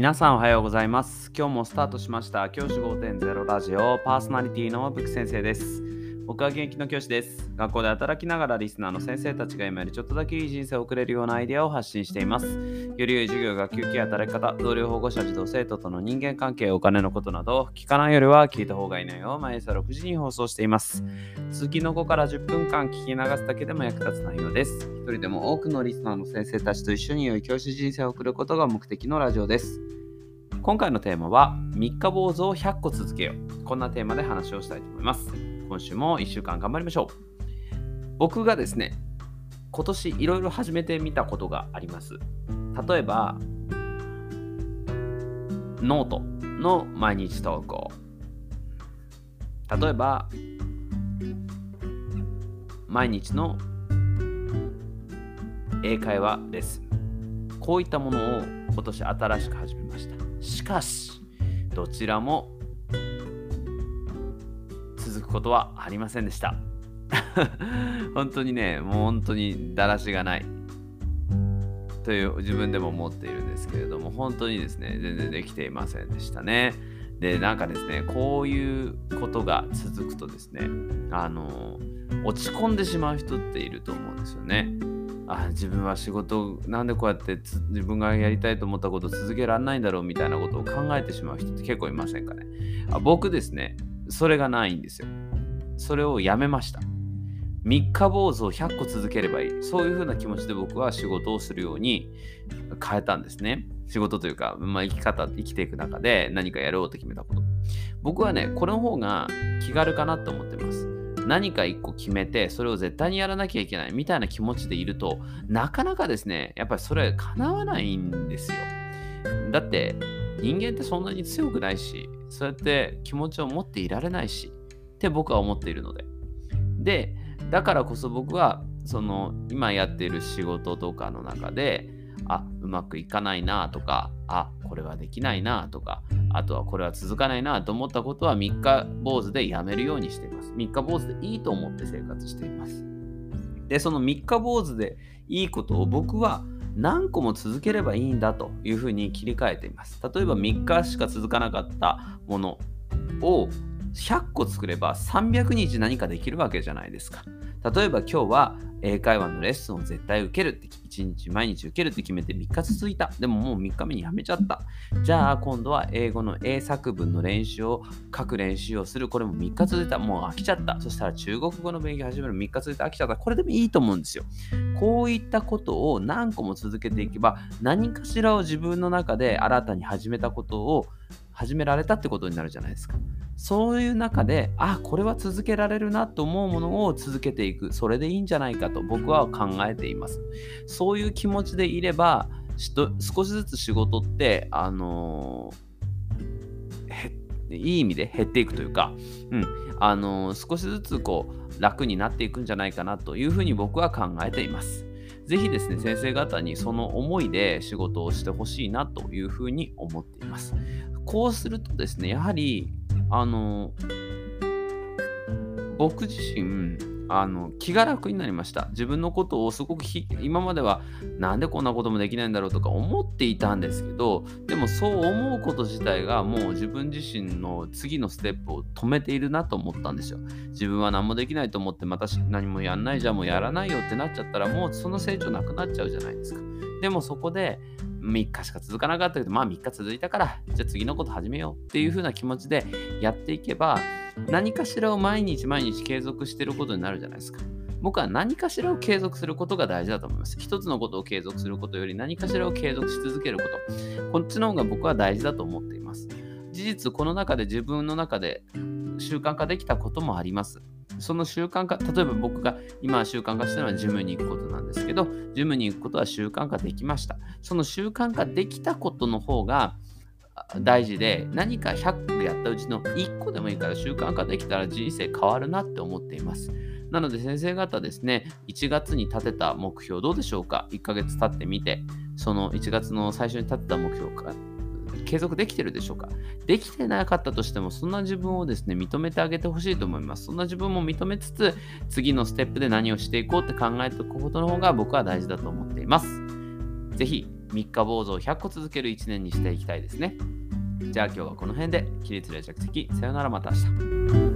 皆さんおはようございます。今日もスタートしました教師5.0ラジオパーソナリティのブク先生です。僕は現役の教師です。学校で働きながらリスナーの先生たちが今よりちょっとだけいい人生を送れるようなアイデアを発信しています。より良い授業、学級系、働き方、同僚保護者、児童生徒との人間関係、お金のことなど、聞かないよりは聞いた方がいいのよ。毎朝6時に放送しています。通勤の子から10分間聞き流すだけでも役立つ内容です。一人でも多くのリスナーの先生たちと一緒に良い教師人生を送ることが目的のラジオです。今回のテーマは三日坊主を100個続けよう。こんなテーマで話をしたいと思います。今週も1週間頑張りましょう。僕がですね、今年いろいろ始めてみたことがあります。例えば、ノートの毎日投稿。例えば、毎日の英会話レッスン。こういったものを今年新しく始めました。しかし、どちらも続くことはありませんでした。本当にね、もう本当にだらしがないという自分でも思っているんですけれども、本当にですね、全然できていませんでしたね。で、なんかですね、こういうことが続くとですね、あの、落ち込んでしまう人っていると思うんですよね。あ自分は仕事なんでこうやって自分がやりたいと思ったことを続けられないんだろうみたいなことを考えてしまう人って結構いませんかねあ僕ですねそれがないんですよそれをやめました三日坊主を100個続ければいい。そういうふうな気持ちで僕は仕事をするように変えたんですね。仕事というか、まあ、生き方生きていく中で何かやろうと決めたこと。僕はねこれの方が気軽かなと思ってます。何か一個決めてそれを絶対にやらなきゃいけない。みたいな気持ちでいるとなかなかですねやっぱりそれ叶わないんですよ。だって人間ってそんなに強くないしそうやって気持ちを持っていられないしって僕は思っているので。でだからこそ僕はその今やってる仕事とかの中であうまくいかないなとかあこれはできないなとかあとはこれは続かないなと思ったことは3日坊主でやめるようにしています。3日坊主でいいと思って生活しています。で、その3日坊主でいいことを僕は何個も続ければいいんだというふうに切り替えています。例えば3日しか続かなかったものを100個作れば300日何かできるわけじゃないですか。例えば今日は英会話のレッスンを絶対受けるって1日毎日受けるって決めて3日続いた。でももう3日目にやめちゃった。じゃあ今度は英語の英作文の練習を書く練習をする。これも3日続いた。もう飽きちゃった。そしたら中国語の勉強始める。3日続いた。飽きちゃった。これでもいいと思うんですよ。こういったことを何個も続けていけば何かしらを自分の中で新たに始めたことを始められたってことになるじゃないですかそういう中で、あ、これは続けられるなと思うものを続けていく。それでいいんじゃないかと僕は考えています。そういう気持ちでいれば、少しずつ仕事って、あのー、いい意味で減っていくというか、うん、あのー、少しずつこう楽になっていくんじゃないかなというふうに僕は考えています。ぜひですね、先生方にその思いで仕事をしてほしいなというふうに思っています。こうするとですね、やはりあの僕自身あの気が楽になりました。自分のことをすごく今まではなんでこんなこともできないんだろうとか思っていたんですけどでもそう思うこと自体がもう自分自身の次のステップを止めているなと思ったんですよ。自分は何もできないと思ってまた何もやんないじゃあもうやらないよってなっちゃったらもうその成長なくなっちゃうじゃないですか。でもそこで3日しか続かなかったけど、まあ3日続いたから、じゃあ次のこと始めようっていう風な気持ちでやっていけば、何かしらを毎日毎日継続してることになるじゃないですか。僕は何かしらを継続することが大事だと思います。一つのことを継続することより何かしらを継続し続けること。こっちの方が僕は大事だと思っています。事実、この中で自分の中で習慣化できたこともあります。その習慣化、例えば僕が今習慣化したのはジムに行くことなんですけど、ジムに行くことは習慣化できました。その習慣化できたことの方が大事で、何か100個やったうちの1個でもいいから習慣化できたら人生変わるなって思っています。なので先生方ですね、1月に立てた目標どうでしょうか ?1 ヶ月経ってみて、その1月の最初に立てた目標か継続できてるでしょうか？できてなかったとしても、そんな自分をですね、認めてあげてほしいと思います。そんな自分も認めつつ、次のステップで何をしていこうって考えておくことの方が僕は大事だと思っています。ぜひ、3日坊主を100個続ける1年にしていきたいですね。じゃあ今日はこの辺で起立連着席さよならまた明日。